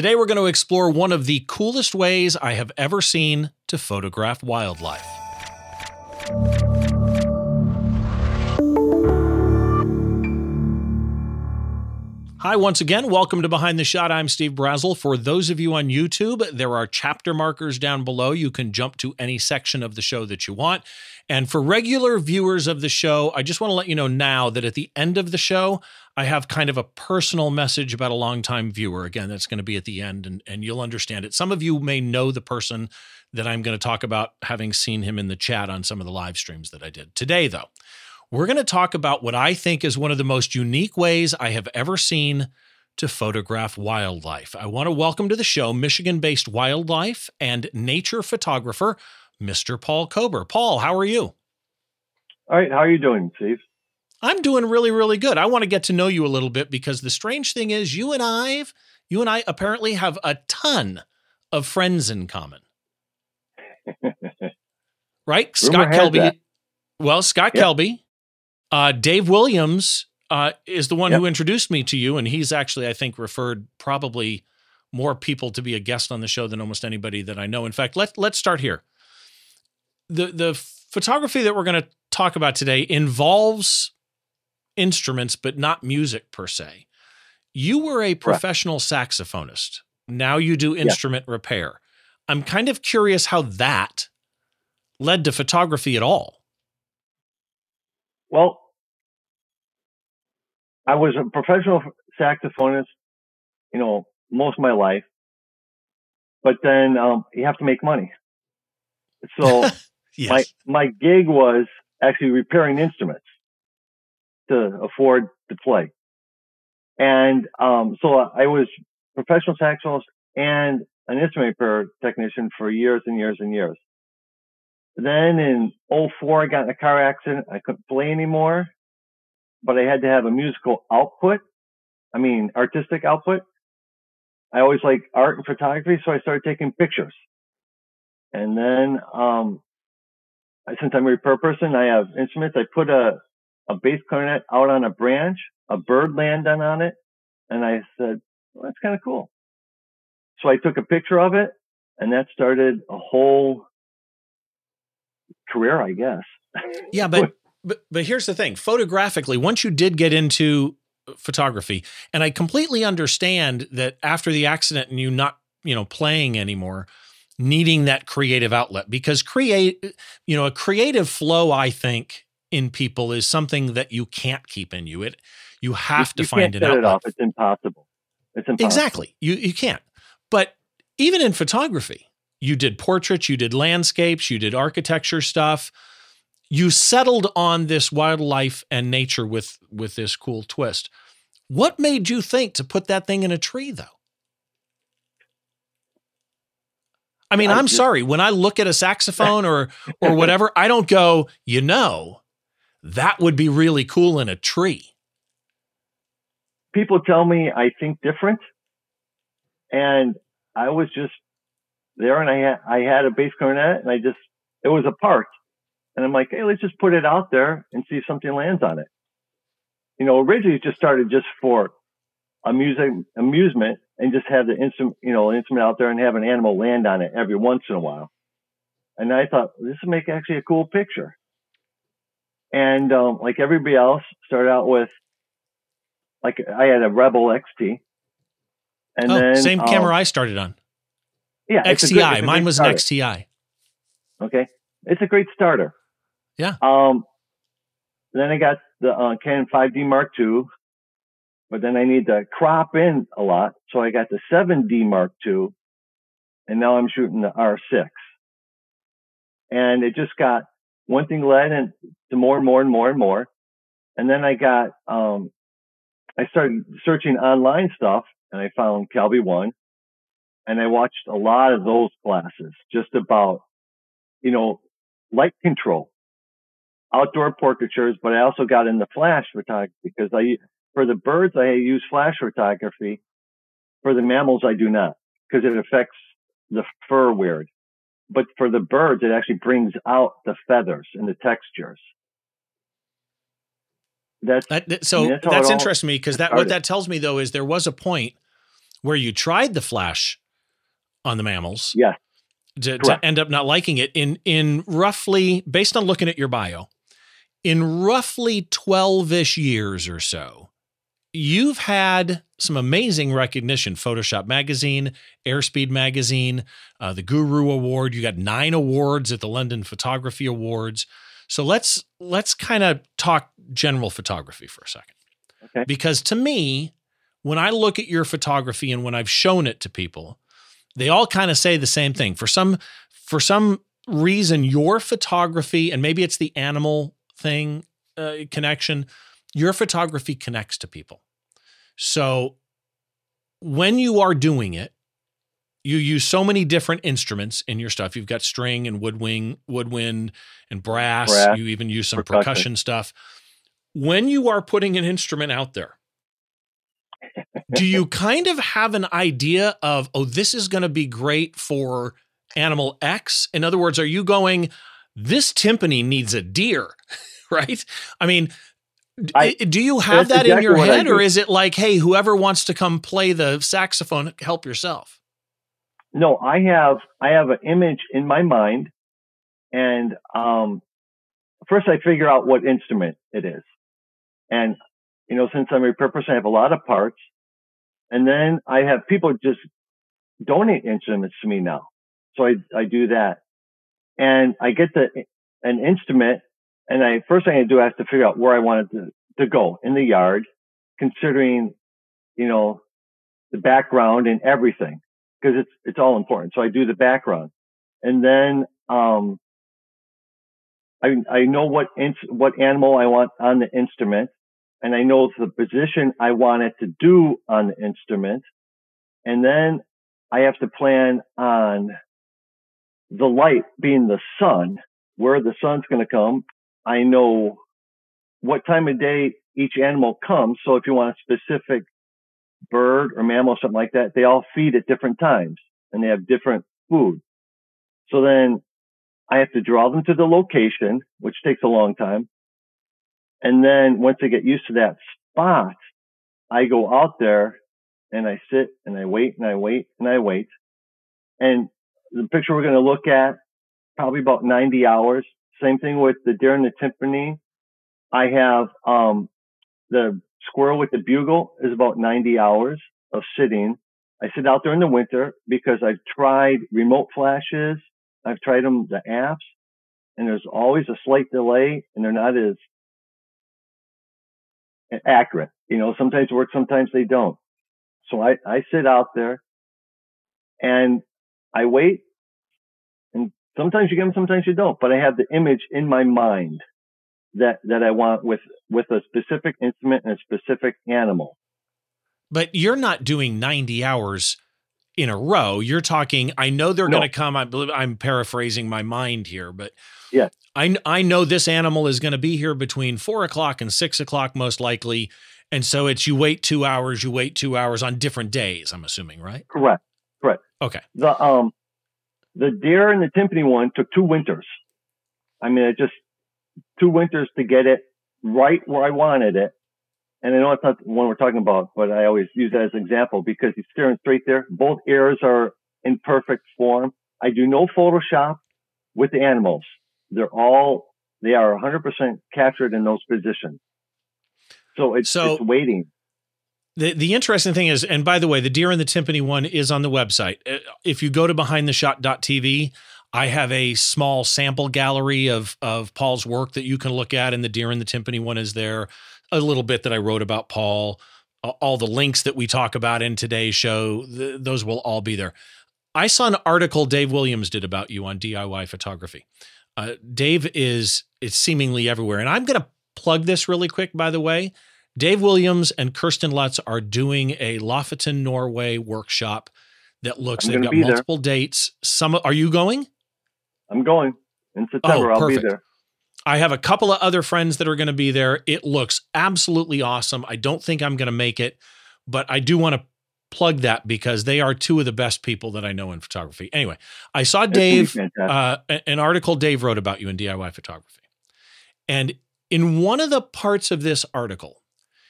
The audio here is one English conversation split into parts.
Today, we're going to explore one of the coolest ways I have ever seen to photograph wildlife. Hi, once again. Welcome to Behind the Shot. I'm Steve Brazill. For those of you on YouTube, there are chapter markers down below. You can jump to any section of the show that you want. And for regular viewers of the show, I just want to let you know now that at the end of the show, I have kind of a personal message about a longtime viewer. Again, that's going to be at the end, and, and you'll understand it. Some of you may know the person that I'm going to talk about, having seen him in the chat on some of the live streams that I did. Today, though, we're going to talk about what I think is one of the most unique ways I have ever seen to photograph wildlife. I want to welcome to the show Michigan based wildlife and nature photographer, Mr. Paul Kober. Paul, how are you? All right. How are you doing, Steve? I'm doing really, really good. I want to get to know you a little bit because the strange thing is, you and I, you and I apparently have a ton of friends in common. right? Scott Kelby. That. Well, Scott yep. Kelby, uh, Dave Williams uh, is the one yep. who introduced me to you, and he's actually, I think, referred probably more people to be a guest on the show than almost anybody that I know. In fact, let let's start here. the The photography that we're going to talk about today involves instruments, but not music per se. You were a professional right. saxophonist. Now you do instrument yeah. repair. I'm kind of curious how that led to photography at all. Well, I was a professional saxophonist, you know, most of my life. But then um, you have to make money. So yes. my my gig was actually repairing instruments to afford to play. And um, so I was professional saxophonist and an instrument repair technician for years and years and years. Then in 04, I got in a car accident. I couldn't play anymore, but I had to have a musical output. I mean, artistic output. I always like art and photography, so I started taking pictures. And then, um, since I'm a repair person, I have instruments. I put a, a bass clarinet out on a branch, a bird landed on it, and I said, well, that's kind of cool. So I took a picture of it, and that started a whole career, I guess. Yeah, but but but here's the thing: photographically, once you did get into photography, and I completely understand that after the accident and you not you know playing anymore, needing that creative outlet because create you know a creative flow, I think in people is something that you can't keep in you. It you have you, to find an outlet. It off. It's impossible. It's impossible. Exactly. You you can't. But even in photography, you did portraits, you did landscapes, you did architecture stuff. You settled on this wildlife and nature with with this cool twist. What made you think to put that thing in a tree though? I mean, I am sorry. When I look at a saxophone or or whatever, I don't go, you know, that would be really cool in a tree. People tell me I think different. And I was just there and I had, I had a bass clarinet and I just, it was a part. And I'm like, hey, let's just put it out there and see if something lands on it. You know, originally it just started just for amusing, amusement and just have the instrument, you know, instrument out there and have an animal land on it every once in a while. And I thought this would make actually a cool picture. And um, like everybody else, started out with like I had a Rebel XT, and oh, then same um, camera I started on. Yeah, XTI. Good, Mine was starter. an XTI. Okay, it's a great starter. Yeah. Um, then I got the uh, Canon 5D Mark II, but then I need to crop in a lot, so I got the 7D Mark II, and now I'm shooting the R6. And it just got one thing led and to more and more and more and more. And then I got, um, I started searching online stuff and I found KelbyOne and I watched a lot of those classes just about, you know, light control, outdoor portraitures, but I also got into flash photography because I, for the birds, I use flash photography. For the mammals, I do not because it affects the fur weird. But for the birds, it actually brings out the feathers and the textures. That's, that, so I mean, that's, that's interesting to me because that what that tells me though is there was a point where you tried the flash on the mammals. Yeah. To, to, end up not liking it in in roughly based on looking at your bio in roughly 12ish years or so you've had some amazing recognition photoshop magazine airspeed magazine uh, the guru award you got nine awards at the london photography awards so let's let's kind of talk general photography for a second okay. because to me when i look at your photography and when i've shown it to people they all kind of say the same thing for some for some reason your photography and maybe it's the animal thing uh, connection your photography connects to people. So when you are doing it, you use so many different instruments in your stuff. You've got string and woodwing, woodwind and brass. brass you even use some percussion. percussion stuff. When you are putting an instrument out there, do you kind of have an idea of, oh, this is going to be great for animal X? In other words, are you going, this timpani needs a deer, right? I mean, I, do you have that exactly in your head, or is it like, hey, whoever wants to come play the saxophone, help yourself? No, I have I have an image in my mind, and um, first I figure out what instrument it is, and you know, since I'm a repurposing, I have a lot of parts, and then I have people just donate instruments to me now, so I I do that, and I get the an instrument and I first thing I do, I have to figure out where I want it to, to go in the yard, considering, you know, the background and everything, because it's it's all important. So I do the background, and then um, I I know what ins- what animal I want on the instrument, and I know the position I want it to do on the instrument, and then I have to plan on the light being the sun, where the sun's going to come, I know what time of day each animal comes. So if you want a specific bird or mammal, something like that, they all feed at different times and they have different food. So then I have to draw them to the location, which takes a long time. And then once I get used to that spot, I go out there and I sit and I wait and I wait and I wait. And the picture we're going to look at, probably about 90 hours. Same thing with the deer and the timpani. I have um, the squirrel with the bugle is about 90 hours of sitting. I sit out there in the winter because I've tried remote flashes. I've tried them, the apps, and there's always a slight delay and they're not as accurate. You know, sometimes work, sometimes they don't. So I, I sit out there and I wait and Sometimes you get them, sometimes you don't. But I have the image in my mind that that I want with with a specific instrument and a specific animal. But you're not doing 90 hours in a row. You're talking. I know they're no. going to come. I believe I'm paraphrasing my mind here, but yeah, I I know this animal is going to be here between four o'clock and six o'clock most likely, and so it's you wait two hours, you wait two hours on different days. I'm assuming, right? Correct. Correct. Okay. The um the deer and the timpani one took two winters. I mean, it just two winters to get it right where I wanted it. And I know it's not the one we're talking about, but I always use that as an example because he's staring straight there. Both ears are in perfect form. I do no Photoshop with the animals. They're all, they are 100% captured in those positions. So it's, so, it's waiting. The, the interesting thing is, and by the way, the deer and the timpani one is on the website. Uh, if you go to behindtheshot.tv, I have a small sample gallery of of Paul's work that you can look at, and the deer and the timpani one is there. A little bit that I wrote about Paul, all the links that we talk about in today's show, those will all be there. I saw an article Dave Williams did about you on DIY photography. Uh, Dave is it's seemingly everywhere, and I'm going to plug this really quick. By the way, Dave Williams and Kirsten Lutz are doing a Lofoten, Norway workshop that looks. they've got multiple there. dates. Some are you going? I'm going in September. Oh, I'll be there. I have a couple of other friends that are going to be there. It looks absolutely awesome. I don't think I'm going to make it, but I do want to plug that because they are two of the best people that I know in photography. Anyway, I saw Dave, uh, an article Dave wrote about you in DIY photography. And in one of the parts of this article,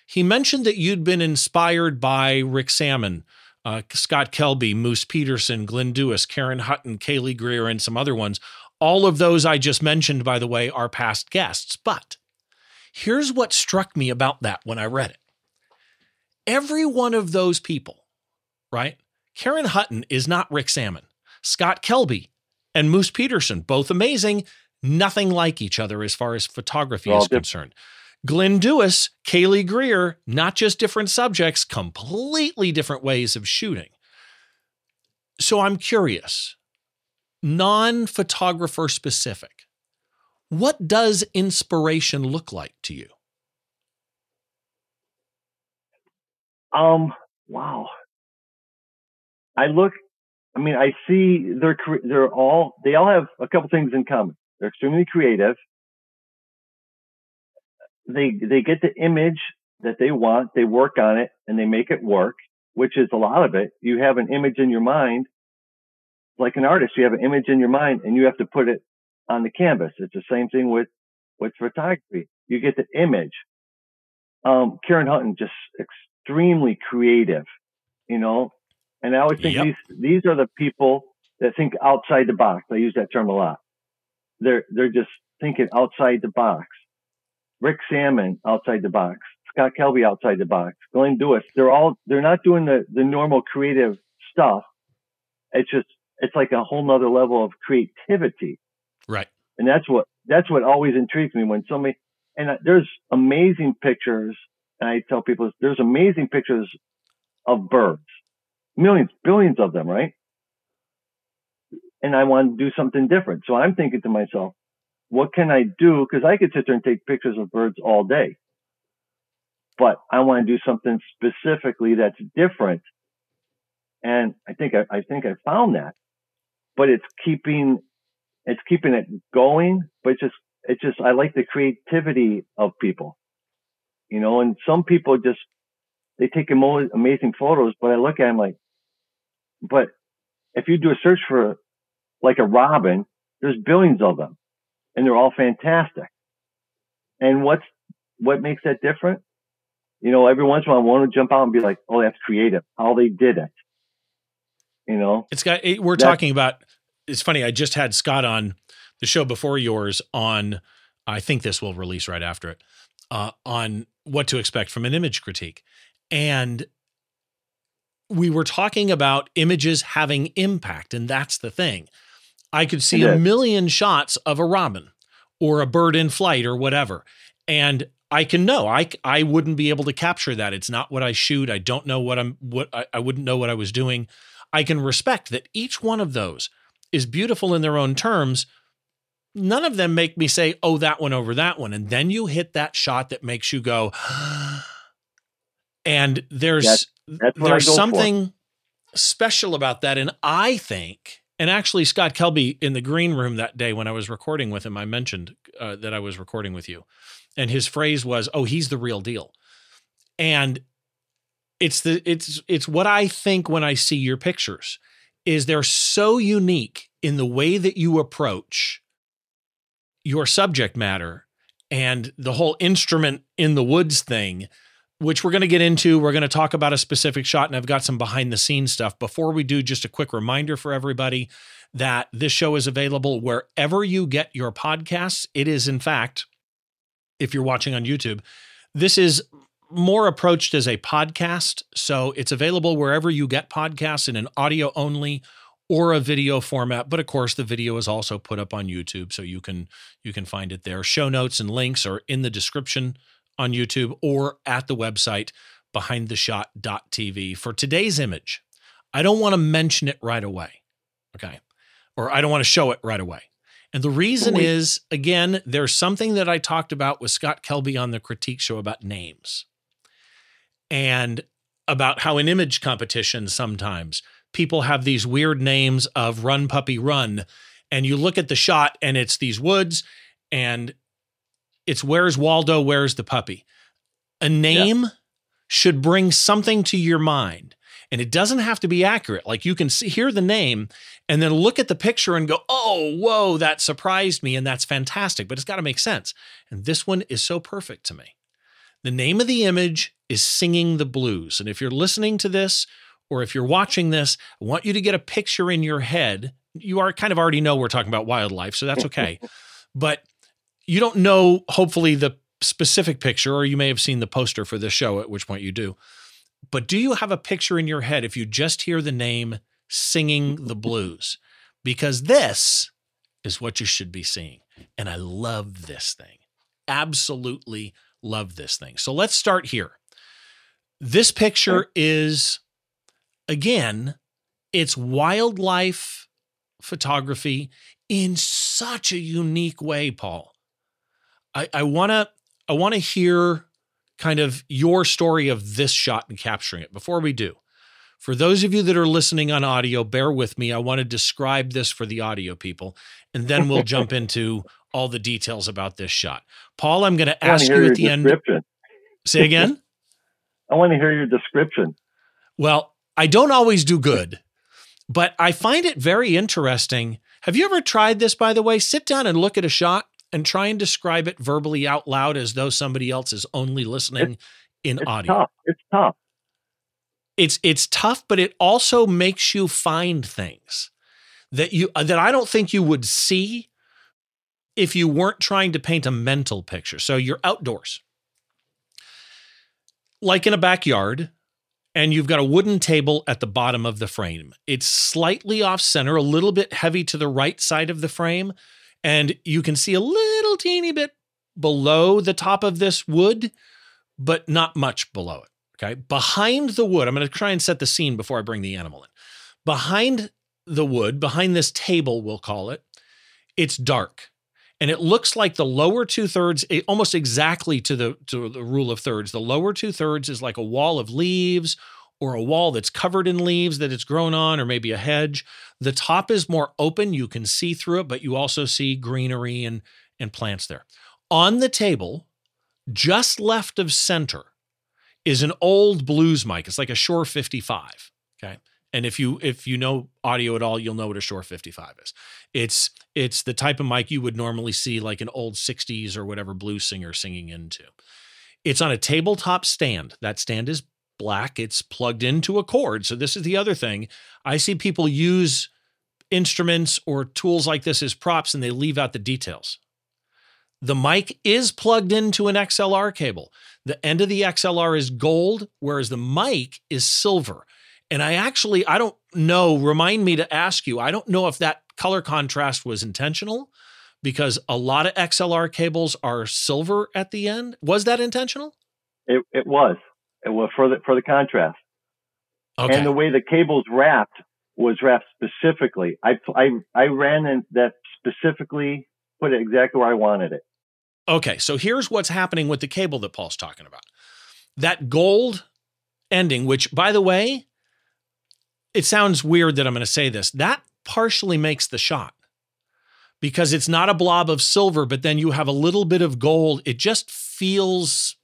he mentioned that you'd been inspired by Rick Sammon, uh, Scott Kelby, Moose Peterson, Glenn Dewis, Karen Hutton, Kaylee Greer, and some other ones. All of those I just mentioned, by the way, are past guests. But here's what struck me about that when I read it. Every one of those people, right? Karen Hutton is not Rick Sammon. Scott Kelby and Moose Peterson, both amazing, nothing like each other as far as photography well, is concerned. Glenn Dewis, Kaylee Greer, not just different subjects, completely different ways of shooting. So I'm curious, non photographer specific, what does inspiration look like to you? Um, wow. I look, I mean, I see they're, they're all, they all have a couple things in common. They're extremely creative. They, they get the image that they want, they work on it and they make it work, which is a lot of it. You have an image in your mind, like an artist, you have an image in your mind and you have to put it on the canvas. It's the same thing with, with photography. You get the image. Um, Karen Hutton just extremely creative, you know, and I always think yep. these, these are the people that think outside the box. I use that term a lot. They're, they're just thinking outside the box. Rick Sammon outside the box. Scott Kelby outside the box. Glenn Dewis. They're all, they're not doing the, the normal creative stuff. It's just, it's like a whole nother level of creativity. Right. And that's what, that's what always intrigues me when somebody, and there's amazing pictures. And I tell people there's amazing pictures of birds millions, billions of them, right? And I want to do something different. So I'm thinking to myself, what can I do? Cause I could sit there and take pictures of birds all day, but I want to do something specifically that's different. And I think I, I think I found that, but it's keeping, it's keeping it going, but it's just, it's just, I like the creativity of people, you know, and some people just, they take amazing photos, but I look at them like, but if you do a search for like a robin, there's billions of them and they're all fantastic. And what's, what makes that different? You know, every once in a while I want to jump out and be like, oh, that's creative, how they did it. You know, it's got, we're talking about, it's funny. I just had Scott on the show before yours on, I think this will release right after it, uh, on what to expect from an image critique. And we were talking about images having impact, and that's the thing. I could see a million shots of a robin or a bird in flight or whatever. And I can know I, I wouldn't be able to capture that. It's not what I shoot. I don't know what I'm what I, I wouldn't know what I was doing. I can respect that each one of those is beautiful in their own terms. None of them make me say, oh, that one over that one. And then you hit that shot that makes you go, and there's that's, that's there's something for. special about that. And I think, and actually, Scott Kelby in the green room that day when I was recording with him, I mentioned uh, that I was recording with you, and his phrase was, "Oh, he's the real deal," and it's the it's it's what I think when I see your pictures is they're so unique in the way that you approach your subject matter and the whole instrument in the woods thing which we're going to get into. We're going to talk about a specific shot, and I've got some behind the scenes stuff. Before we do, just a quick reminder for everybody that this show is available wherever you get your podcasts. It is, in fact, if you're watching on YouTube, this is more approached as a podcast. So it's available wherever you get podcasts in an audio only or a video format but of course the video is also put up on YouTube so you can you can find it there show notes and links are in the description on YouTube or at the website behindtheshot.tv. For today's image, I don't want to mention it right away. Okay. Or I don't want to show it right away. And the reason is, again, there's something that I talked about with Scott Kelby on the critique show about names and about how in image competitions sometimes people have these weird names of run puppy run. And you look at the shot and it's these woods and it's where's Waldo, where's the puppy. A name yeah. should bring something to your mind. And it doesn't have to be accurate. Like you can see, hear the name and then look at the picture and go, oh, whoa, that surprised me. And that's fantastic, but it's got to make sense. And this one is so perfect to me. The name of the image is Singing the Blues. And if you're listening to this or if you're watching this, I want you to get a picture in your head. You are kind of already know we're talking about wildlife, so that's okay. but you don't know, hopefully, the specific picture, or you may have seen the poster for this show, at which point you do. But do you have a picture in your head if you just hear the name singing the blues? Because this is what you should be seeing. And I love this thing. Absolutely love this thing. So let's start here. This picture is, again, it's wildlife photography in such a unique way, Paul. I, I wanna I wanna hear kind of your story of this shot and capturing it. Before we do, for those of you that are listening on audio, bear with me. I want to describe this for the audio people, and then we'll jump into all the details about this shot. Paul, I'm going to ask you at the end. Say again. I want to hear your description. Well, I don't always do good, but I find it very interesting. Have you ever tried this, by the way? Sit down and look at a shot and try and describe it verbally out loud as though somebody else is only listening it's, in it's audio. Tough. It's tough. It's it's tough, but it also makes you find things that you uh, that I don't think you would see if you weren't trying to paint a mental picture. So you're outdoors. Like in a backyard, and you've got a wooden table at the bottom of the frame. It's slightly off center, a little bit heavy to the right side of the frame, and you can see a little teeny bit below the top of this wood, but not much below it. Okay. Behind the wood, I'm going to try and set the scene before I bring the animal in. Behind the wood, behind this table, we'll call it, it's dark. And it looks like the lower two thirds, eh, almost exactly to the to the rule of thirds. The lower two thirds is like a wall of leaves or a wall that's covered in leaves that it's grown on, or maybe a hedge. The top is more open. You can see through it, but you also see greenery and, and plants there. On the table, just left of center, is an old blues mic. It's like a Shure 55. Okay. And if you if you know audio at all, you'll know what a Shure 55 is. It's it's the type of mic you would normally see like an old 60s or whatever blues singer singing into. It's on a tabletop stand. That stand is black. It's plugged into a cord. So this is the other thing. I see people use instruments or tools like this as props and they leave out the details. The mic is plugged into an XLR cable. The end of the XLR is gold, whereas the mic is silver. And I actually, I don't know, remind me to ask you, I don't know if that color contrast was intentional because a lot of XLR cables are silver at the end. Was that intentional? It, it was. It was for the, for the contrast. Okay. And the way the cable's wrapped was wrapped specifically. I, I, I ran in that specifically, put it exactly where I wanted it. Okay, so here's what's happening with the cable that Paul's talking about. That gold ending, which, by the way, it sounds weird that I'm going to say this, that partially makes the shot because it's not a blob of silver, but then you have a little bit of gold. It just feels,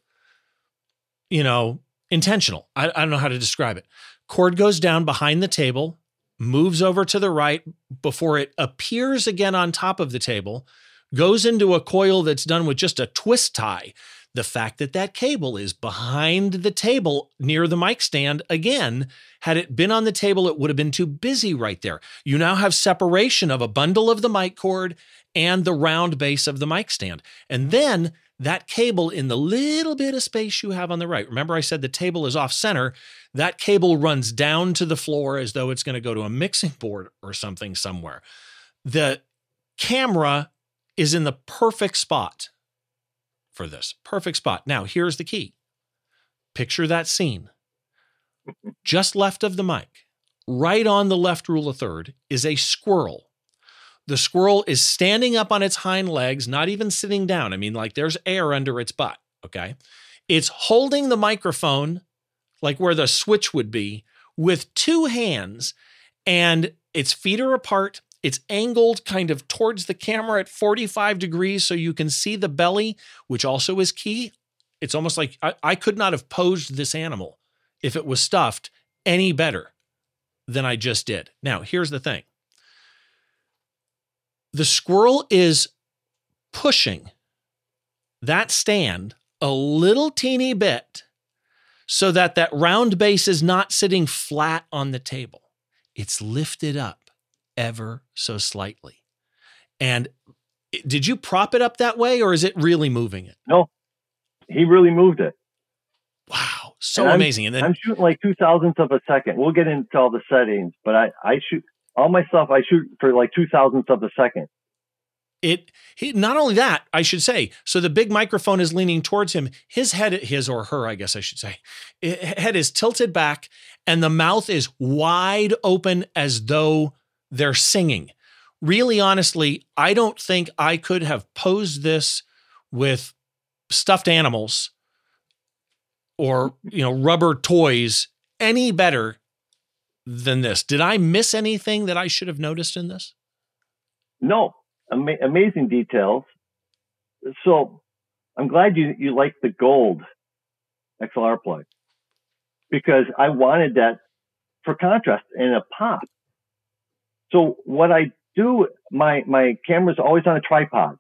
you know, intentional. I, I don't know how to describe it. Cord goes down behind the table, moves over to the right before it appears again on top of the table goes into a coil that's done with just a twist tie. The fact that that cable is behind the table near the mic stand, again, had it been on the table, it would have been too busy right there. You now have separation of a bundle of the mic cord and the round base of the mic stand. And then that cable in the little bit of space you have on the right. Remember, I said the table is off center. That cable runs down to the floor as though it's going to go to a mixing board or something somewhere. The camera is in the perfect spot for this. Perfect spot. Now, here's the key picture that scene. Just left of the mic, right on the left rule of third, is a squirrel. The squirrel is standing up on its hind legs, not even sitting down. I mean, like there's air under its butt. Okay. It's holding the microphone, like where the switch would be, with two hands, and its feet are apart it's angled kind of towards the camera at 45 degrees so you can see the belly, which also is key. It's almost like I, I could not have posed this animal if it was stuffed any better than I just did. Now, here's the thing the squirrel is pushing that stand a little teeny bit so that that round base is not sitting flat on the table. It's lifted up ever so slightly. And did you prop it up that way or is it really moving it? No, he really moved it. Wow, so and amazing! And then I'm shooting like two thousandths of a second. We'll get into all the settings, but I I shoot all my stuff. I shoot for like two thousandths of a second. It he, not only that, I should say. So the big microphone is leaning towards him. His head, his or her, I guess I should say, head is tilted back, and the mouth is wide open as though they're singing. Really, honestly, I don't think I could have posed this with stuffed animals or you know rubber toys any better than this. Did I miss anything that I should have noticed in this? No, Ama- amazing details. So I'm glad you you like the gold XLR plug because I wanted that for contrast and a pop. So what I do, my my camera's always on a tripod,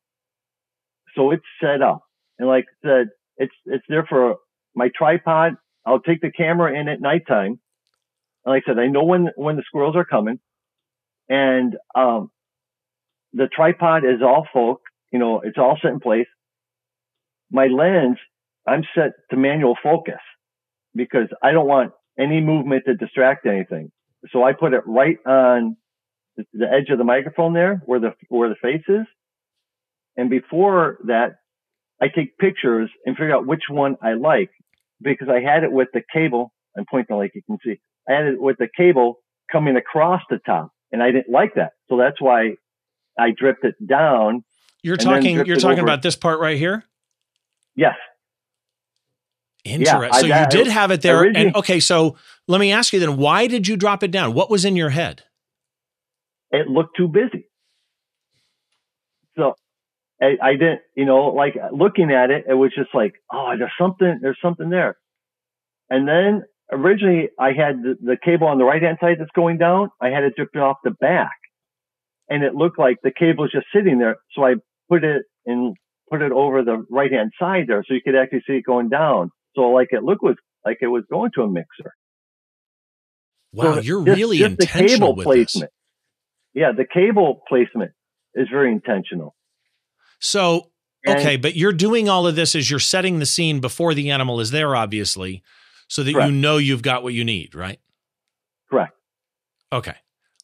so it's set up, and like I said, it's it's there for my tripod. I'll take the camera in at nighttime. And like I said, I know when, when the squirrels are coming and, um, the tripod is all folk, you know, it's all set in place. My lens, I'm set to manual focus because I don't want any movement to distract anything. So I put it right on the edge of the microphone there where the, where the face is. And before that, I take pictures and figure out which one I like because I had it with the cable. I'm pointing like you can see. I had it with the cable coming across the top, and I didn't like that. So that's why I dripped it down. You're talking. You're talking over. about this part right here. Yes. Interesting. Yeah, so I, you did have it there, and okay. So let me ask you then: Why did you drop it down? What was in your head? It looked too busy. So I, I didn't, you know, like looking at it, it was just like, oh, there's something, there's something there. And then originally I had the, the cable on the right hand side that's going down. I had it dripping off the back and it looked like the cable was just sitting there. So I put it in, put it over the right hand side there so you could actually see it going down. So like it looked was like it was going to a mixer. Wow, so you're just, really just intentional the cable with placement. This. Yeah, the cable placement is very intentional. So, okay, and, but you're doing all of this as you're setting the scene before the animal is there, obviously, so that correct. you know you've got what you need, right? Correct. Okay.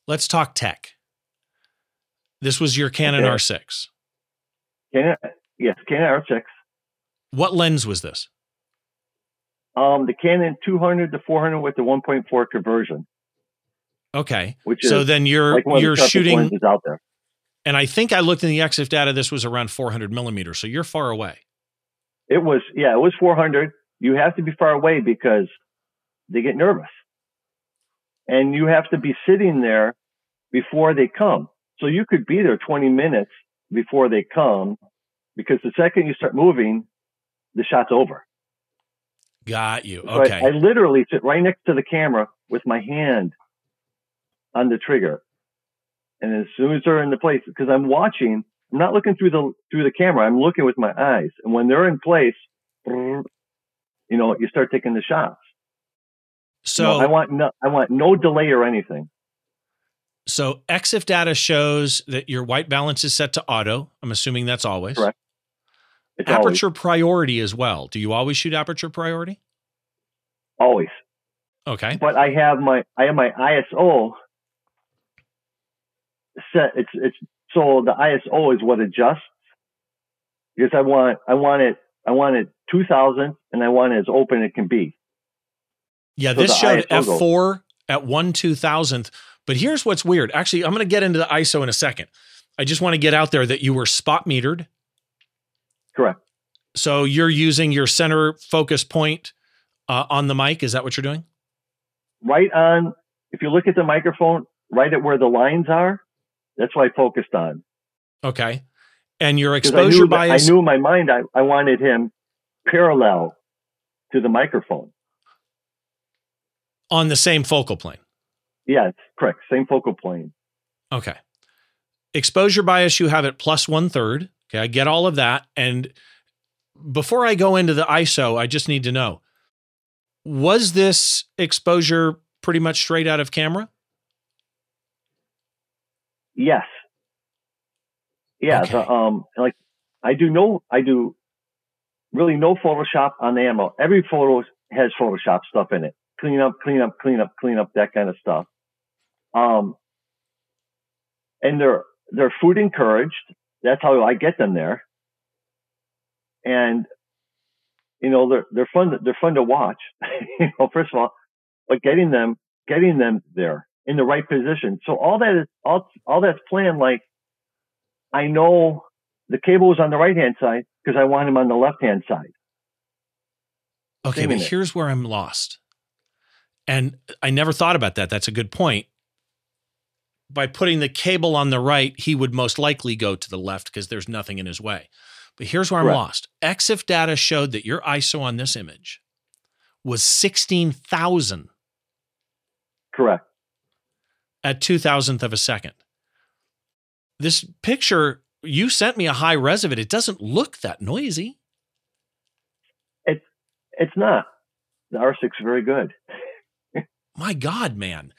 Let's talk tech. This was your Canon okay. R6. Canon, yes, Canon R6. What lens was this? Um, the Canon 200 to 400 with the 1.4 conversion. Okay. Which so then you're like you're shooting out there. And I think I looked in the EXIF data, this was around 400 millimeters. So you're far away. It was, yeah, it was 400. You have to be far away because they get nervous. And you have to be sitting there before they come. So you could be there 20 minutes before they come because the second you start moving, the shot's over. Got you. Okay. So I, I literally sit right next to the camera with my hand on the trigger and as soon as they're in the place, because I'm watching, I'm not looking through the through the camera. I'm looking with my eyes. And when they're in place, you know, you start taking the shots. So I want no, I want no delay or anything. So EXIF data shows that your white balance is set to auto. I'm assuming that's always correct. It's aperture always. priority as well. Do you always shoot aperture priority? Always. Okay. But I have my I have my ISO set. It's it's so the ISO is what adjusts because I want I want it I want it 2000 and I want it as open as it can be. Yeah, so this showed f4 goes. at one two thousandth. But here's what's weird. Actually, I'm going to get into the ISO in a second. I just want to get out there that you were spot metered. Correct. So you're using your center focus point uh, on the mic. Is that what you're doing? Right on. If you look at the microphone, right at where the lines are, that's what I focused on. Okay. And your exposure I bias. I knew in my mind I, I wanted him parallel to the microphone. On the same focal plane. Yes, correct. Same focal plane. Okay. Exposure bias, you have it plus one third. Okay. I get all of that. And before I go into the ISO, I just need to know Was this exposure pretty much straight out of camera? Yes. Yeah. Okay. The, um, like I do no, I do really no Photoshop on the ammo. Every photo has Photoshop stuff in it. Clean up, clean up, clean up, clean up, that kind of stuff. Um, and they're, they're food encouraged. That's how I get them there. And, you know, they're, they're fun, they're fun to watch. you know, first of all, but getting them, getting them there in the right position. So all that is, all, all that's planned. Like I know the cable is on the right hand side because I want him on the left hand side. Okay, but here's where I'm lost. And I never thought about that. That's a good point. By putting the cable on the right, he would most likely go to the left because there's nothing in his way. But here's where I'm lost. EXIF data showed that your ISO on this image was 16,000. Correct. At two thousandth of a second. This picture, you sent me a high res of it. It doesn't look that noisy. It's it's not. The R6 is very good. My God, man.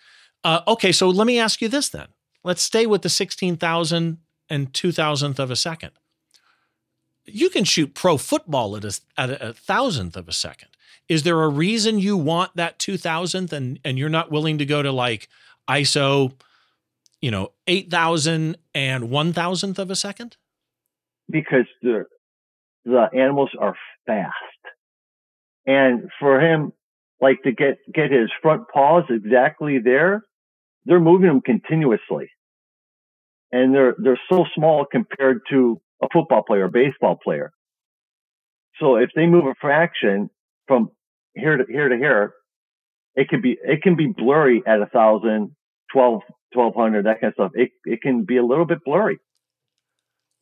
Uh, okay, so let me ask you this then. Let's stay with the 16,000 and 2,000th of a second. You can shoot pro football at a, at a thousandth of a second. Is there a reason you want that 2000th and, and you're not willing to go to like ISO, you know, 8,000 and 1,000th of a second? Because the, the animals are fast. And for him, like to get, get his front paws exactly there, they're moving them continuously. And they're, they're so small compared to a football player, a baseball player. So if they move a fraction from here to here to here, it can be, it can be blurry at a thousand, twelve, twelve hundred, that kind of stuff. It, it can be a little bit blurry.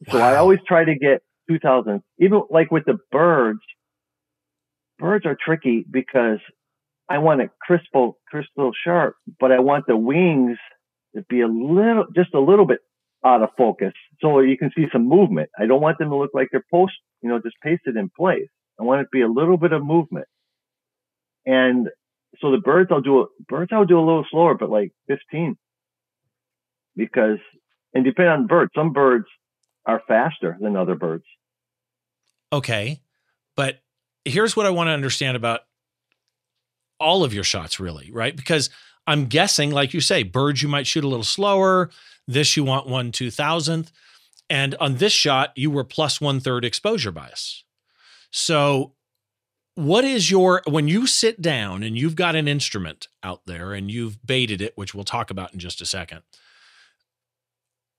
Wow. So I always try to get 2000, even like with the birds, birds are tricky because I want it crystal, crystal sharp, but I want the wings to be a little, just a little bit out of focus so you can see some movement. I don't want them to look like they're post, you know, just pasted in place. I want it to be a little bit of movement. And so the birds I'll do, birds I'll do a little slower, but like 15 because, and depending on birds. some birds are faster than other birds. Okay. But here's what I want to understand about all of your shots, really, right? Because I'm guessing, like you say, birds you might shoot a little slower. This you want one two thousandth. And on this shot, you were plus one third exposure bias. So, what is your, when you sit down and you've got an instrument out there and you've baited it, which we'll talk about in just a second,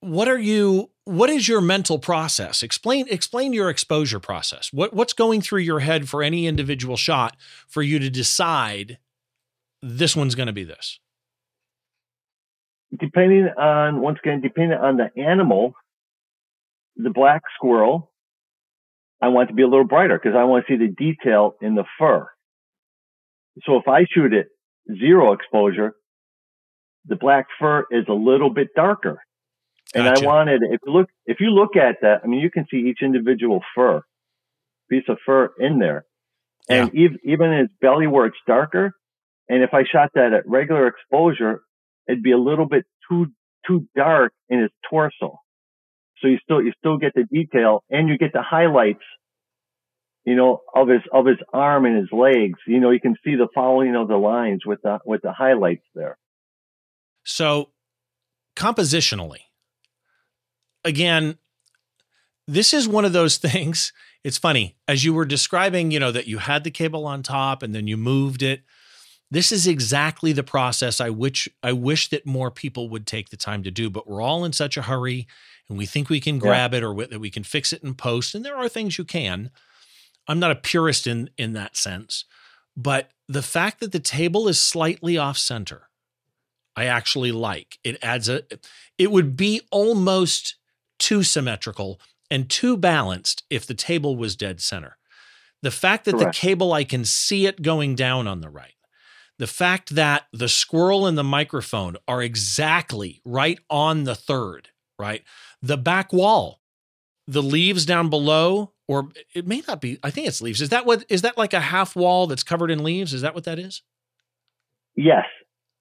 what are you what is your mental process? Explain explain your exposure process. What what's going through your head for any individual shot for you to decide this one's going to be this? Depending on once again depending on the animal the black squirrel i want to be a little brighter because i want to see the detail in the fur so if i shoot it zero exposure the black fur is a little bit darker and. I wanted, if you look, if you look at that, I mean, you can see each individual fur, piece of fur in there. And yeah. even, even his belly where it's darker. And if I shot that at regular exposure, it'd be a little bit too, too dark in his torso. So you still, you still get the detail and you get the highlights, you know, of his, of his arm and his legs. You know, you can see the following of the lines with the, with the highlights there. So compositionally, again, this is one of those things. It's funny as you were describing, you know, that you had the cable on top and then you moved it. This is exactly the process I wish I wish that more people would take the time to do, but we're all in such a hurry and we think we can grab yeah. it or that we can fix it in post and there are things you can. I'm not a purist in in that sense, but the fact that the table is slightly off center, I actually like. It adds a it would be almost too symmetrical and too balanced if the table was dead center. The fact that Correct. the cable, I can see it going down on the right. The fact that the squirrel and the microphone are exactly right on the third, right? The back wall, the leaves down below or it may not be. I think it's leaves. Is that what? Is that like a half wall that's covered in leaves? Is that what that is? Yes,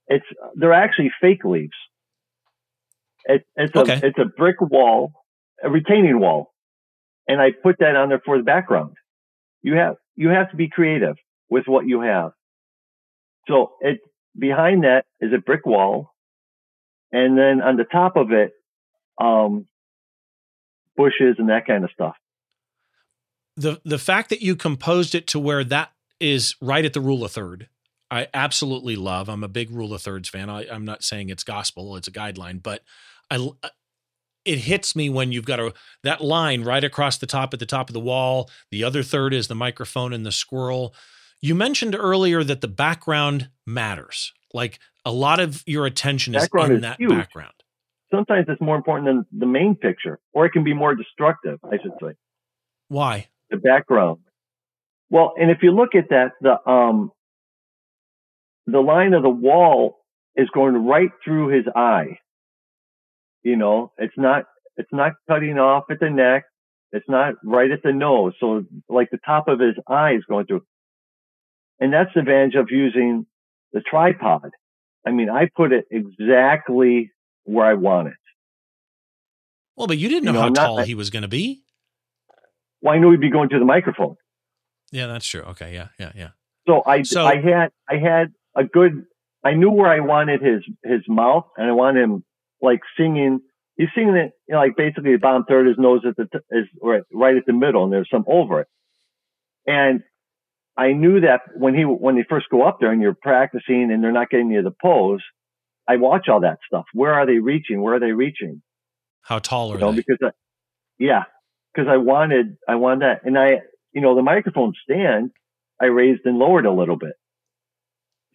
it's. They're actually fake leaves. It, it's a okay. it's a brick wall, a retaining wall, and I put that on there for the background. You have you have to be creative with what you have. So it behind that is a brick wall, and then on the top of it, um, bushes and that kind of stuff. The the fact that you composed it to where that is right at the rule of third, I absolutely love. I'm a big rule of thirds fan. I, am not saying it's gospel; it's a guideline, but I it hits me when you've got a that line right across the top at the top of the wall. The other third is the microphone and the squirrel. You mentioned earlier that the background matters. Like a lot of your attention background is in is that huge. background. Sometimes it's more important than the main picture, or it can be more destructive, I should say. Why? The background. Well, and if you look at that, the um the line of the wall is going right through his eye. You know, it's not it's not cutting off at the neck. It's not right at the nose. So like the top of his eye is going through. And that's the advantage of using the tripod. I mean, I put it exactly where I want it. Well, but you didn't know, you know how not, tall he was going to be. Well, I knew he'd be going to the microphone. Yeah, that's true. Okay, yeah, yeah, yeah. So I, so, I had, I had a good. I knew where I wanted his his mouth, and I wanted him like singing. He's singing it you know, like basically the bottom third. His nose at the t- is right, right at the middle, and there's some over it. And I knew that when he when they first go up there and you're practicing and they're not getting you the pose, I watch all that stuff. Where are they reaching? Where are they reaching? How tall are you know, they? Because I, yeah, because I wanted I wanted that, and I you know the microphone stand I raised and lowered a little bit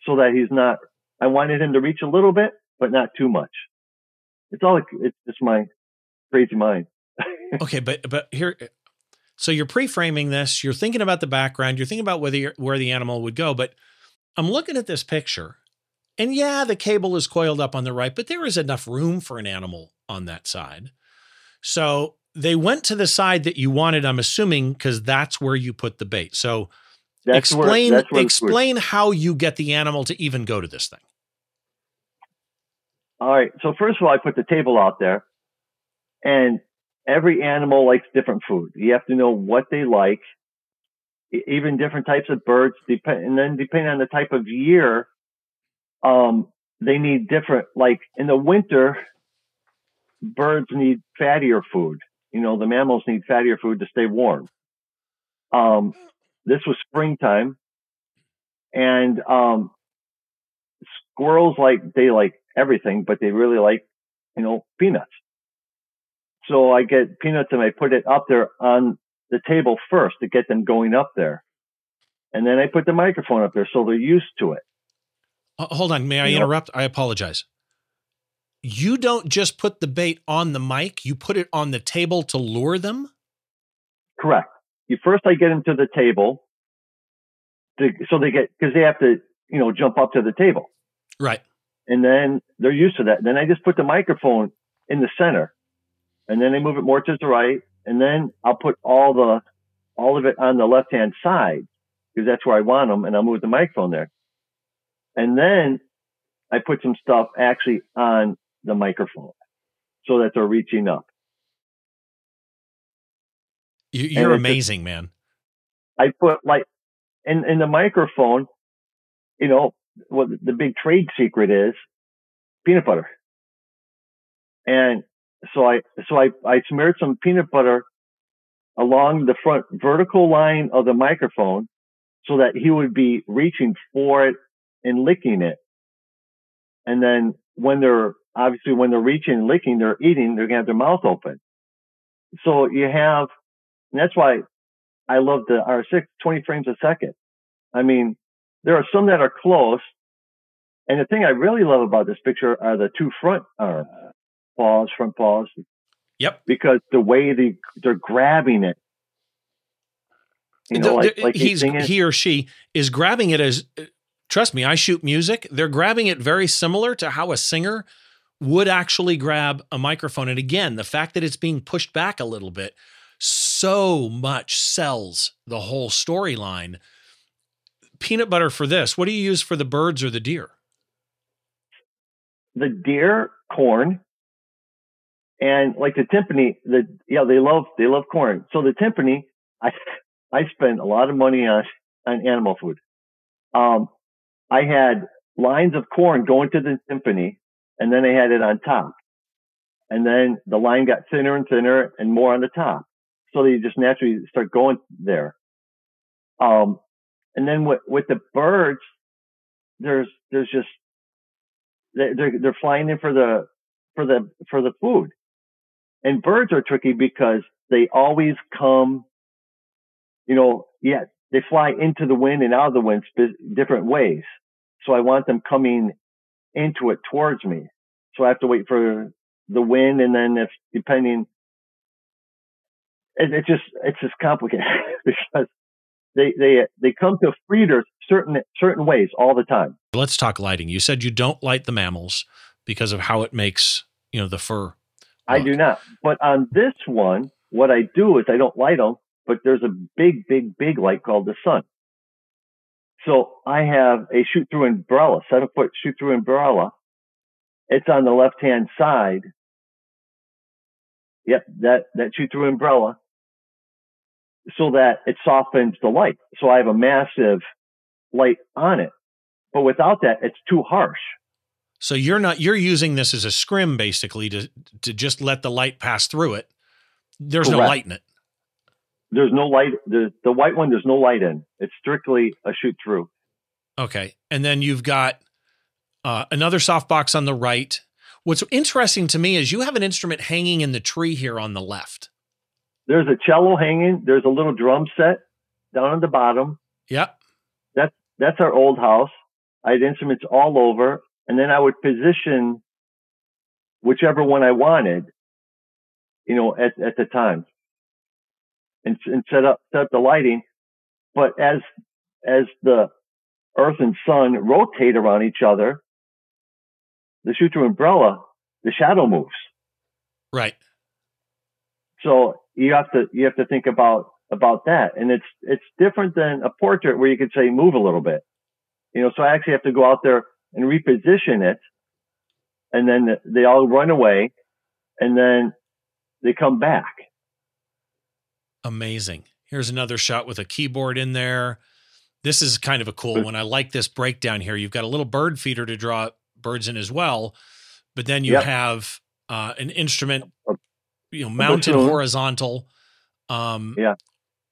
so that he's not. I wanted him to reach a little bit, but not too much. It's all it's just my crazy mind. okay, but but here so you're pre-framing this, you're thinking about the background, you're thinking about whether where the animal would go, but I'm looking at this picture. And yeah, the cable is coiled up on the right, but there is enough room for an animal on that side. So they went to the side that you wanted, I'm assuming, because that's where you put the bait. So that's explain where, where explain how you get the animal to even go to this thing. All right. So first of all, I put the table out there and every animal likes different food. You have to know what they like, even different types of birds, depend, and then depending on the type of year, um, they need different, like in the winter, birds need fattier food. You know, the mammals need fattier food to stay warm. Um, this was springtime and, um, squirrels like, they like everything, but they really like, you know, peanuts. So I get peanuts and I put it up there on the table first to get them going up there. And then I put the microphone up there so they're used to it. Hold on. May I you interrupt? Know? I apologize. You don't just put the bait on the mic, you put it on the table to lure them? Correct. You first I get them to the table to, so they get because they have to, you know, jump up to the table. Right. And then they're used to that. Then I just put the microphone in the center and then I move it more to the right, and then I'll put all the all of it on the left hand side because that's where I want them, and I'll move the microphone there, and then I put some stuff actually on the microphone so that they're reaching up. You, are amazing, man. I put like in in the microphone, you know, what the big trade secret is peanut butter. And so I so I, I smeared some peanut butter along the front vertical line of the microphone so that he would be reaching for it and licking it. And then when they're obviously when they're reaching and licking, they're eating, they're gonna have their mouth open. So you have and that's why I love the R6 20 frames a second. I mean, there are some that are close. And the thing I really love about this picture are the two front arms paws, front paws. Yep. Because the way they they're grabbing it, you know, the, like, like he's he or she is grabbing it as. Trust me, I shoot music. They're grabbing it very similar to how a singer would actually grab a microphone. And again, the fact that it's being pushed back a little bit so much sells the whole storyline. Peanut butter for this. What do you use for the birds or the deer? The deer, corn, and like the timpani. The yeah, they love they love corn. So the timpani, I I spend a lot of money on on animal food. Um, I had lines of corn going to the symphony, and then I had it on top. And then the line got thinner and thinner and more on the top. So they just naturally start going there. Um, and then with, with the birds, there's, there's just, they're, they're flying in for the, for the, for the food. And birds are tricky because they always come, you know, yeah, they fly into the wind and out of the wind different ways. So I want them coming into it towards me. So I have to wait for the wind, and then if depending, it, it just it's just complicated because they they they come to feeders certain certain ways all the time. Let's talk lighting. You said you don't light the mammals because of how it makes you know the fur. Look. I do not. But on this one, what I do is I don't light them, but there's a big, big, big light called the sun. So I have a shoot through umbrella, seven foot shoot through umbrella. It's on the left hand side. Yep, that, that shoot through umbrella so that it softens the light. So I have a massive light on it. But without that, it's too harsh. So you're not you're using this as a scrim basically to to just let the light pass through it. There's Correct. no light in it. There's no light. The the white one. There's no light in. It's strictly a shoot through. Okay, and then you've got uh, another softbox on the right. What's interesting to me is you have an instrument hanging in the tree here on the left. There's a cello hanging. There's a little drum set down on the bottom. Yep. That's that's our old house. I had instruments all over, and then I would position whichever one I wanted, you know, at at the time and, and set up set up the lighting. But as as the Earth and Sun rotate around each other, the through umbrella, the shadow moves. Right. So you have to you have to think about about that, and it's it's different than a portrait where you could say move a little bit. You know, so I actually have to go out there and reposition it, and then they all run away, and then they come back amazing. Here's another shot with a keyboard in there. This is kind of a cool one. I like this breakdown here. You've got a little bird feeder to draw birds in as well, but then you yep. have uh, an instrument, you know, mounted horizontal. Um, yeah.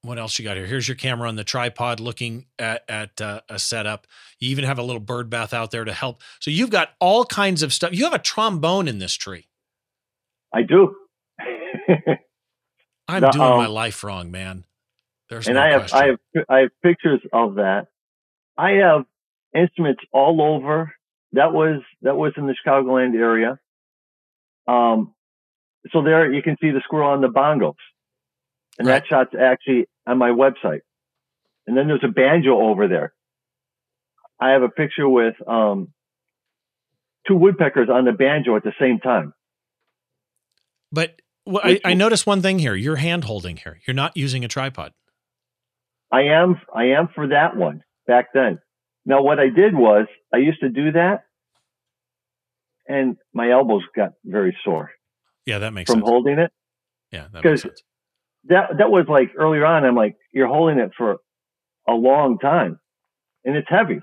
What else you got here? Here's your camera on the tripod, looking at at uh, a setup. You even have a little bird bath out there to help. So you've got all kinds of stuff. You have a trombone in this tree. I do. I'm the, doing um, my life wrong, man. There's and no I have question. I have I have pictures of that. I have instruments all over. That was that was in the Chicagoland area. Um, so there you can see the squirrel on the bongos, and right. that shot's actually on my website. And then there's a banjo over there. I have a picture with um, two woodpeckers on the banjo at the same time. But well, I, I noticed one thing here. You're hand holding here. You're not using a tripod. I am. I am for that one back then. Now, what I did was I used to do that, and my elbows got very sore. Yeah, that makes sense. from sense. holding it. Yeah, that makes sense. That that was like earlier on. I'm like, you're holding it for a long time, and it's heavy.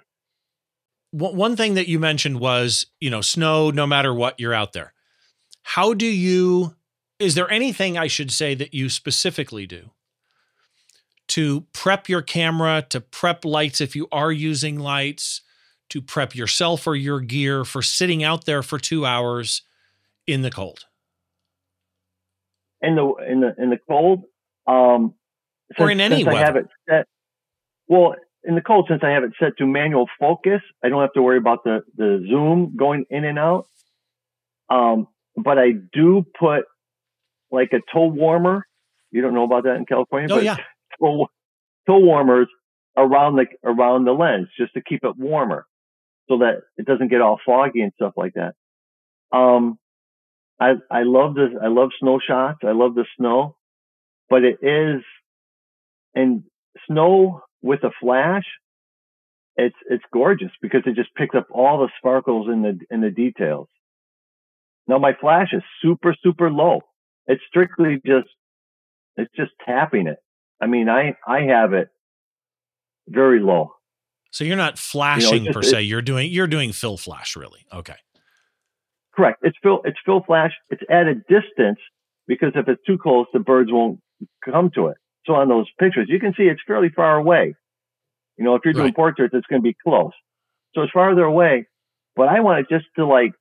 One thing that you mentioned was, you know, snow. No matter what, you're out there. How do you is there anything I should say that you specifically do to prep your camera, to prep lights if you are using lights, to prep yourself or your gear for sitting out there for two hours in the cold? In the in the in the cold, um, since, or in any weather. I have it set. Well, in the cold, since I have it set to manual focus, I don't have to worry about the the zoom going in and out. Um, but I do put like a toe warmer. You don't know about that in California, oh, but yeah. toe, toe warmers around the around the lens just to keep it warmer, so that it doesn't get all foggy and stuff like that. Um, I I love this. I love snow shots. I love the snow, but it is, and snow with a flash, it's, it's gorgeous because it just picks up all the sparkles in the, in the details. Now my flash is super, super low. It's strictly just, it's just tapping it. I mean, I, I have it very low. So you're not flashing you know, just, per se. You're doing, you're doing fill flash really. Okay. Correct. It's fill, it's fill flash. It's at a distance because if it's too close, the birds won't come to it. So on those pictures, you can see it's fairly far away. You know, if you're doing right. portraits, it's going to be close. So it's farther away, but I want it just to like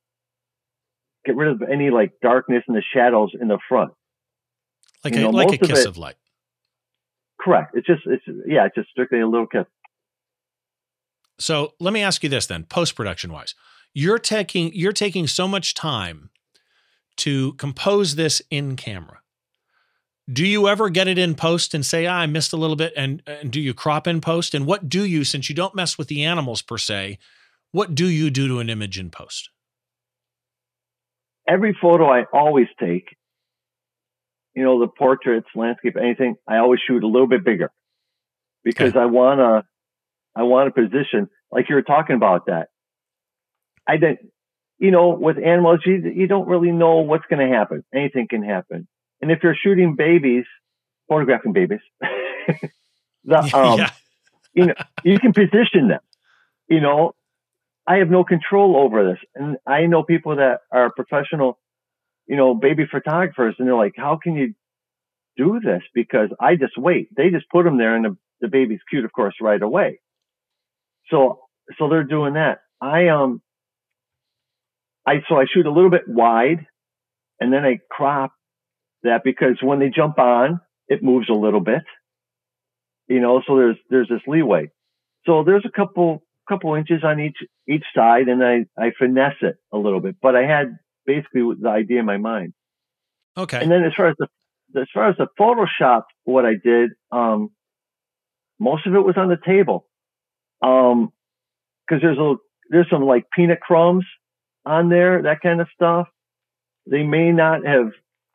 get rid of any like darkness and the shadows in the front. Like you a, know, like a kiss of, it, of light. Correct. It's just, it's, yeah, it's just strictly a little kiss. So let me ask you this then, post production wise, you're taking, you're taking so much time to compose this in camera. Do you ever get it in post and say, ah, I missed a little bit? And, and do you crop in post? And what do you, since you don't mess with the animals per se, what do you do to an image in post? Every photo I always take, you know, the portraits, landscape, anything, I always shoot a little bit bigger because okay. I want to, I want to position like you were talking about that. I didn't, you know, with animals, you, you don't really know what's going to happen. Anything can happen. And if you're shooting babies, photographing babies, the, um, yeah. you know, you can position them. You know, I have no control over this. And I know people that are professional, you know, baby photographers, and they're like, how can you do this? Because I just wait. They just put them there and the, the baby's cute, of course, right away. So, so they're doing that. I, um, I, so I shoot a little bit wide and then I crop that because when they jump on, it moves a little bit, you know, so there's, there's this leeway. So there's a couple, couple inches on each, each side and I, I finesse it a little bit, but I had basically the idea in my mind. Okay. And then as far as the, as far as the Photoshop, what I did, um, most of it was on the table. Um, cause there's a, there's some like peanut crumbs on there, that kind of stuff. They may not have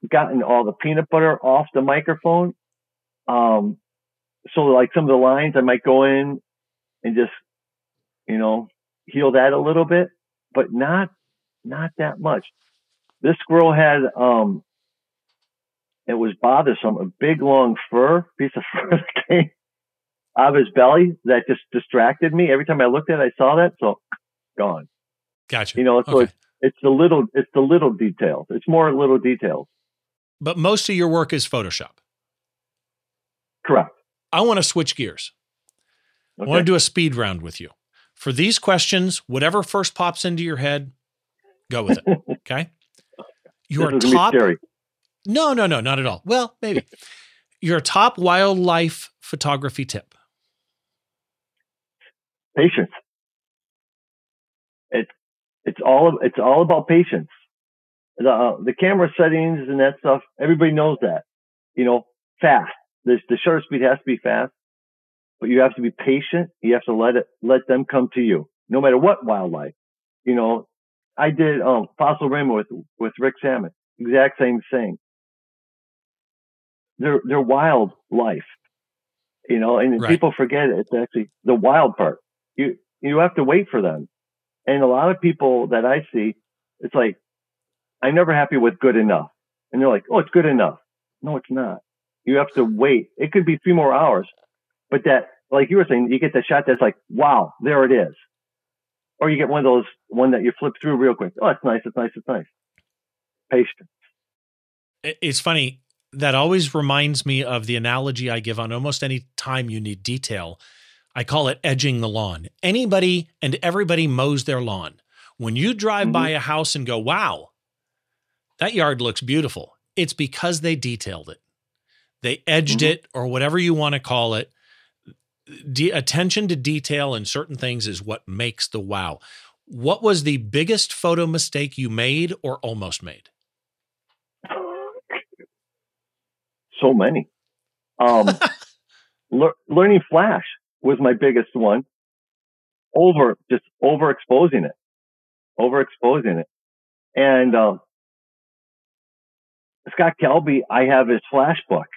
gotten all the peanut butter off the microphone. Um, so like some of the lines I might go in and just, you know, heal that a little bit, but not, not that much. This squirrel had, um, it was bothersome, a big long fur, piece of fur that came out of his belly that just distracted me. Every time I looked at it, I saw that. So gone. Gotcha. You know, so okay. it's, it's the little, it's the little details. It's more little details. But most of your work is Photoshop. Correct. I want to switch gears. Okay. I want to do a speed round with you. For these questions, whatever first pops into your head, go with it. Okay. Your top. No, no, no, not at all. Well, maybe. Your top wildlife photography tip. Patience. It's it's all it's all about patience. The uh, the camera settings and that stuff, everybody knows that. You know, fast. The the shutter speed has to be fast, but you have to be patient. You have to let it let them come to you, no matter what wildlife. You know, I did um fossil rainbow with with Rick Sammon. Exact same thing. They're they're wild life. You know, and right. people forget it. It's actually the wild part. You you have to wait for them. And a lot of people that I see, it's like, I'm never happy with good enough. And they're like, oh, it's good enough. No, it's not. You have to wait. It could be three more hours, but that, like you were saying, you get the shot that's like, wow, there it is. Or you get one of those, one that you flip through real quick. Oh, it's nice. It's nice. It's nice. Patience. It's funny. That always reminds me of the analogy I give on almost any time you need detail I call it edging the lawn. Anybody and everybody mows their lawn. When you drive mm-hmm. by a house and go, wow, that yard looks beautiful, it's because they detailed it. They edged mm-hmm. it or whatever you want to call it. De- attention to detail in certain things is what makes the wow. What was the biggest photo mistake you made or almost made? So many. Um, le- learning Flash was my biggest one. Over, just overexposing it, overexposing it. And, um, Scott Kelby, I have his flash book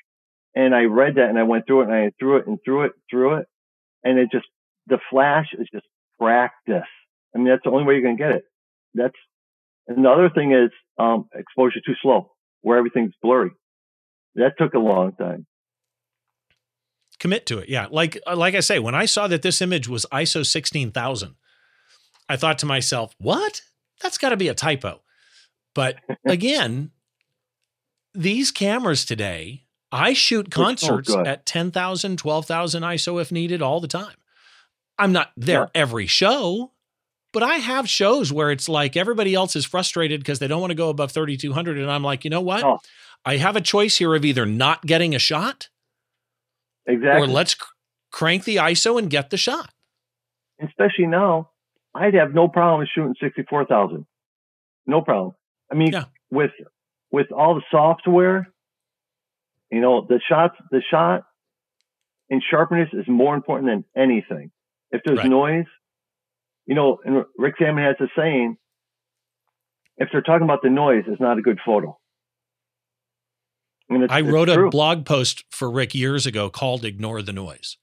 And I read that and I went through it and I threw it and threw it, through it. And it just, the flash is just practice. I mean, that's the only way you're going to get it. That's another thing is, um, exposure too slow where everything's blurry. That took a long time. Commit to it. Yeah. Like, like I say, when I saw that this image was ISO 16,000, I thought to myself, what? That's got to be a typo. But again, these cameras today, I shoot oh, concerts so at 10,000, 12,000 ISO if needed all the time. I'm not there yeah. every show, but I have shows where it's like everybody else is frustrated because they don't want to go above 3200 and I'm like, "You know what? Oh. I have a choice here of either not getting a shot Exactly. Or let's cr- crank the ISO and get the shot. Especially now, I'd have no problem shooting 64,000. No problem. I mean, yeah. with, with all the software, you know, the shots, the shot and sharpness is more important than anything. If there's right. noise, you know, and Rick Sammon has a saying, if they're talking about the noise, it's not a good photo. I, mean, I wrote a blog post for Rick years ago called Ignore the Noise,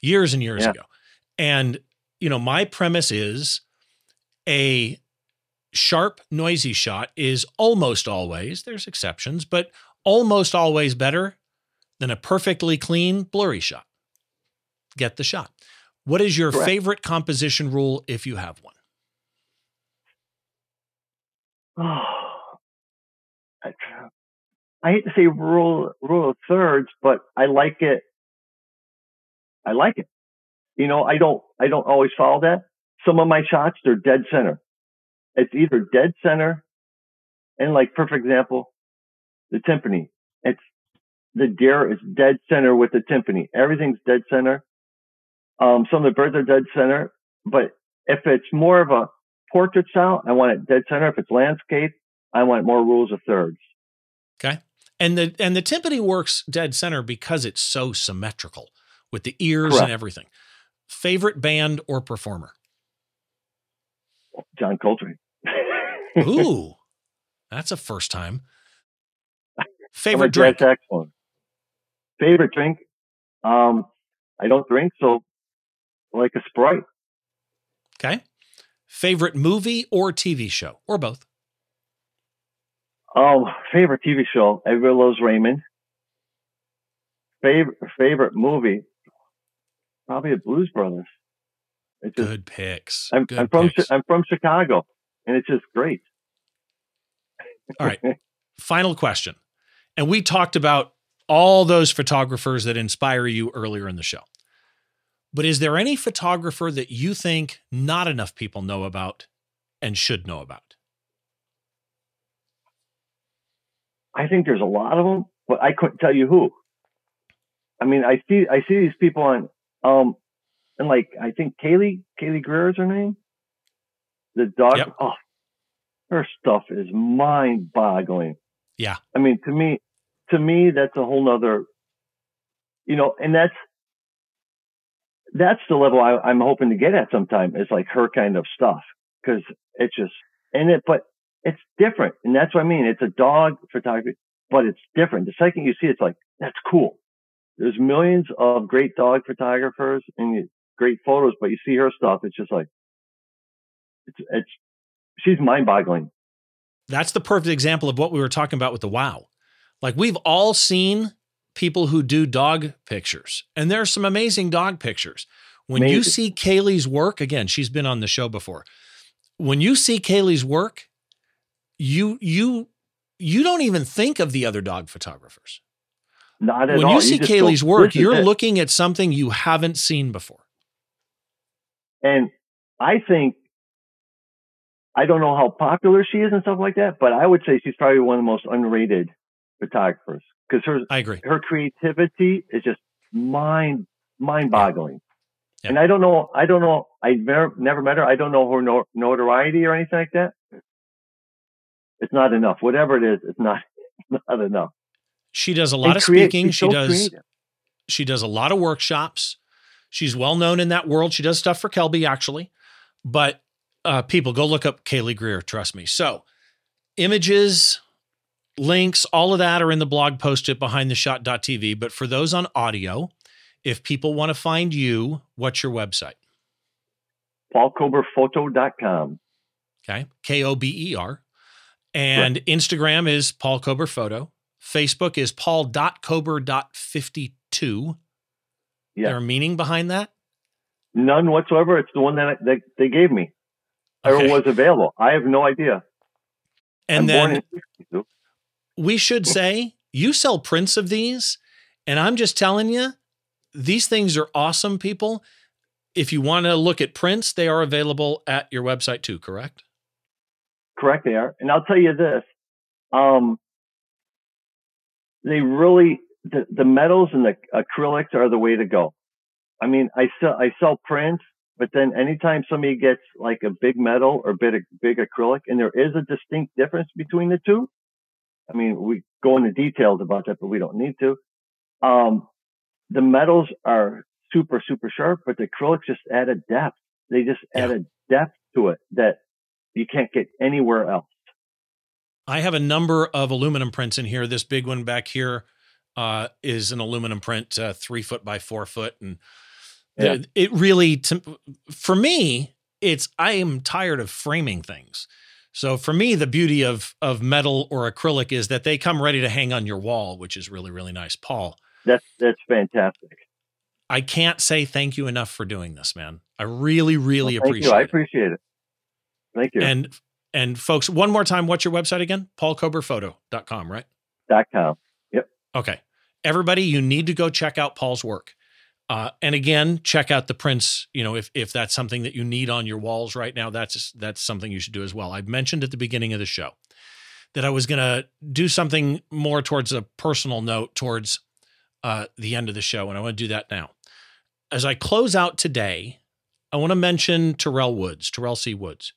years and years yeah. ago. And, you know, my premise is a sharp, noisy shot is almost always, there's exceptions, but almost always better than a perfectly clean, blurry shot. Get the shot. What is your Correct. favorite composition rule if you have one? Oh, I, I hate to say rule rule of thirds, but I like it. I like it. You know, I don't I don't always follow that. Some of my shots they're dead center. It's either dead center, and like perfect example, the timpani. It's the deer is dead center with the timpani. Everything's dead center. Um, some of the birds are dead center, but if it's more of a portrait style, I want it dead center. If it's landscape, I want more rules of thirds. Okay. And the and the tympani works dead center because it's so symmetrical with the ears Correct. and everything. Favorite band or performer? John Coltrane. Ooh, that's a first time. Favorite drink? Saxophone. Favorite drink? Um, I don't drink, so like a Sprite. Okay. Favorite movie or TV show, or both? Oh, favorite TV show, Everybody Loves Raymond. Favorite favorite movie, probably the Blues Brothers. It's just, Good picks. I'm, Good I'm from picks. I'm from Chicago, and it's just great. All right, final question, and we talked about all those photographers that inspire you earlier in the show. But is there any photographer that you think not enough people know about and should know about? I think there's a lot of them, but I couldn't tell you who. I mean, I see I see these people on um and like I think Kaylee Kaylee Greer is her name. The dog. Yep. Oh, her stuff is mind boggling. Yeah. I mean, to me, to me, that's a whole nother. You know, and that's that's the level I, I'm hoping to get at sometime. Is like her kind of stuff because it's just and it, but it's different. And that's what I mean. It's a dog photography, but it's different. The second you see it, it's like, that's cool. There's millions of great dog photographers and great photos, but you see her stuff. It's just like, it's, it's, she's mind boggling. That's the perfect example of what we were talking about with the wow. Like we've all seen people who do dog pictures and there's some amazing dog pictures. When amazing. you see Kaylee's work, again, she's been on the show before. When you see Kaylee's work, you you you don't even think of the other dog photographers. Not at when all. When you see you Kaylee's work, you're looking at something you haven't seen before. And I think I don't know how popular she is and stuff like that, but I would say she's probably one of the most underrated photographers because her I agree. Her creativity is just mind mind boggling. And I don't know, I don't know, I never, never met her. I don't know her notoriety or anything like that it's not enough. Whatever it is, it's not not enough. She does a lot and of create, speaking. She so does creative. she does a lot of workshops. She's well known in that world. She does stuff for Kelby actually, but uh, people go look up Kaylee Greer. Trust me. So images, links, all of that are in the blog post at behindtheshot.tv. But for those on audio, if people want to find you, what's your website? PaulKoberPhoto.com. Okay. K O B E R. And right. Instagram is Paul Kober Photo. Facebook is paul.kober.52. Yeah. There a meaning behind that? None whatsoever. It's the one that, that they gave me okay. or was available. I have no idea. And I'm then we should say you sell prints of these, and I'm just telling you, these things are awesome, people. If you want to look at prints, they are available at your website too, correct? Correct, they are. And I'll tell you this. Um, they really the, the metals and the acrylics are the way to go. I mean, I sell I sell prints, but then anytime somebody gets like a big metal or big big acrylic, and there is a distinct difference between the two. I mean, we go into details about that, but we don't need to. Um, the metals are super super sharp, but the acrylics just add a depth. They just add yeah. a depth to it that you can't get anywhere else. I have a number of aluminum prints in here. This big one back here uh, is an aluminum print, uh, three foot by four foot, and yeah. it really, to, for me, it's I am tired of framing things. So for me, the beauty of of metal or acrylic is that they come ready to hang on your wall, which is really really nice. Paul, that's that's fantastic. I can't say thank you enough for doing this, man. I really really well, appreciate. You. I appreciate it. Thank you. And and folks, one more time, what's your website again? PaulKoberPhoto.com, right? Dot com. Yep. Okay. Everybody, you need to go check out Paul's work. Uh, and again, check out the prints. You know, if if that's something that you need on your walls right now, that's that's something you should do as well. I mentioned at the beginning of the show that I was going to do something more towards a personal note towards uh, the end of the show, and I want to do that now. As I close out today, I want to mention Terrell Woods, Terrell C. Woods.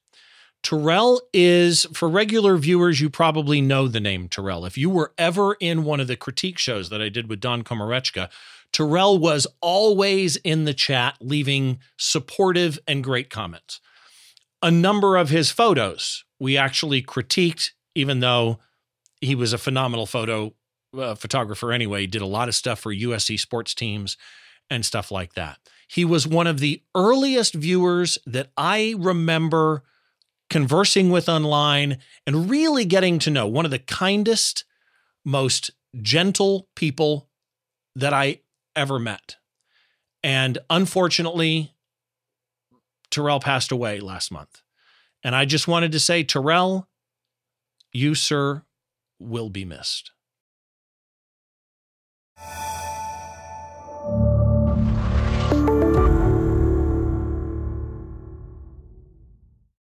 Terrell is, for regular viewers, you probably know the name Terrell. If you were ever in one of the critique shows that I did with Don Komarechka, Terrell was always in the chat, leaving supportive and great comments. A number of his photos we actually critiqued, even though he was a phenomenal photo uh, photographer anyway. Did a lot of stuff for USC sports teams and stuff like that. He was one of the earliest viewers that I remember conversing with online, and really getting to know one of the kindest, most gentle people that I ever met. And unfortunately, Terrell passed away last month. And I just wanted to say, Terrell, you, sir, will be missed.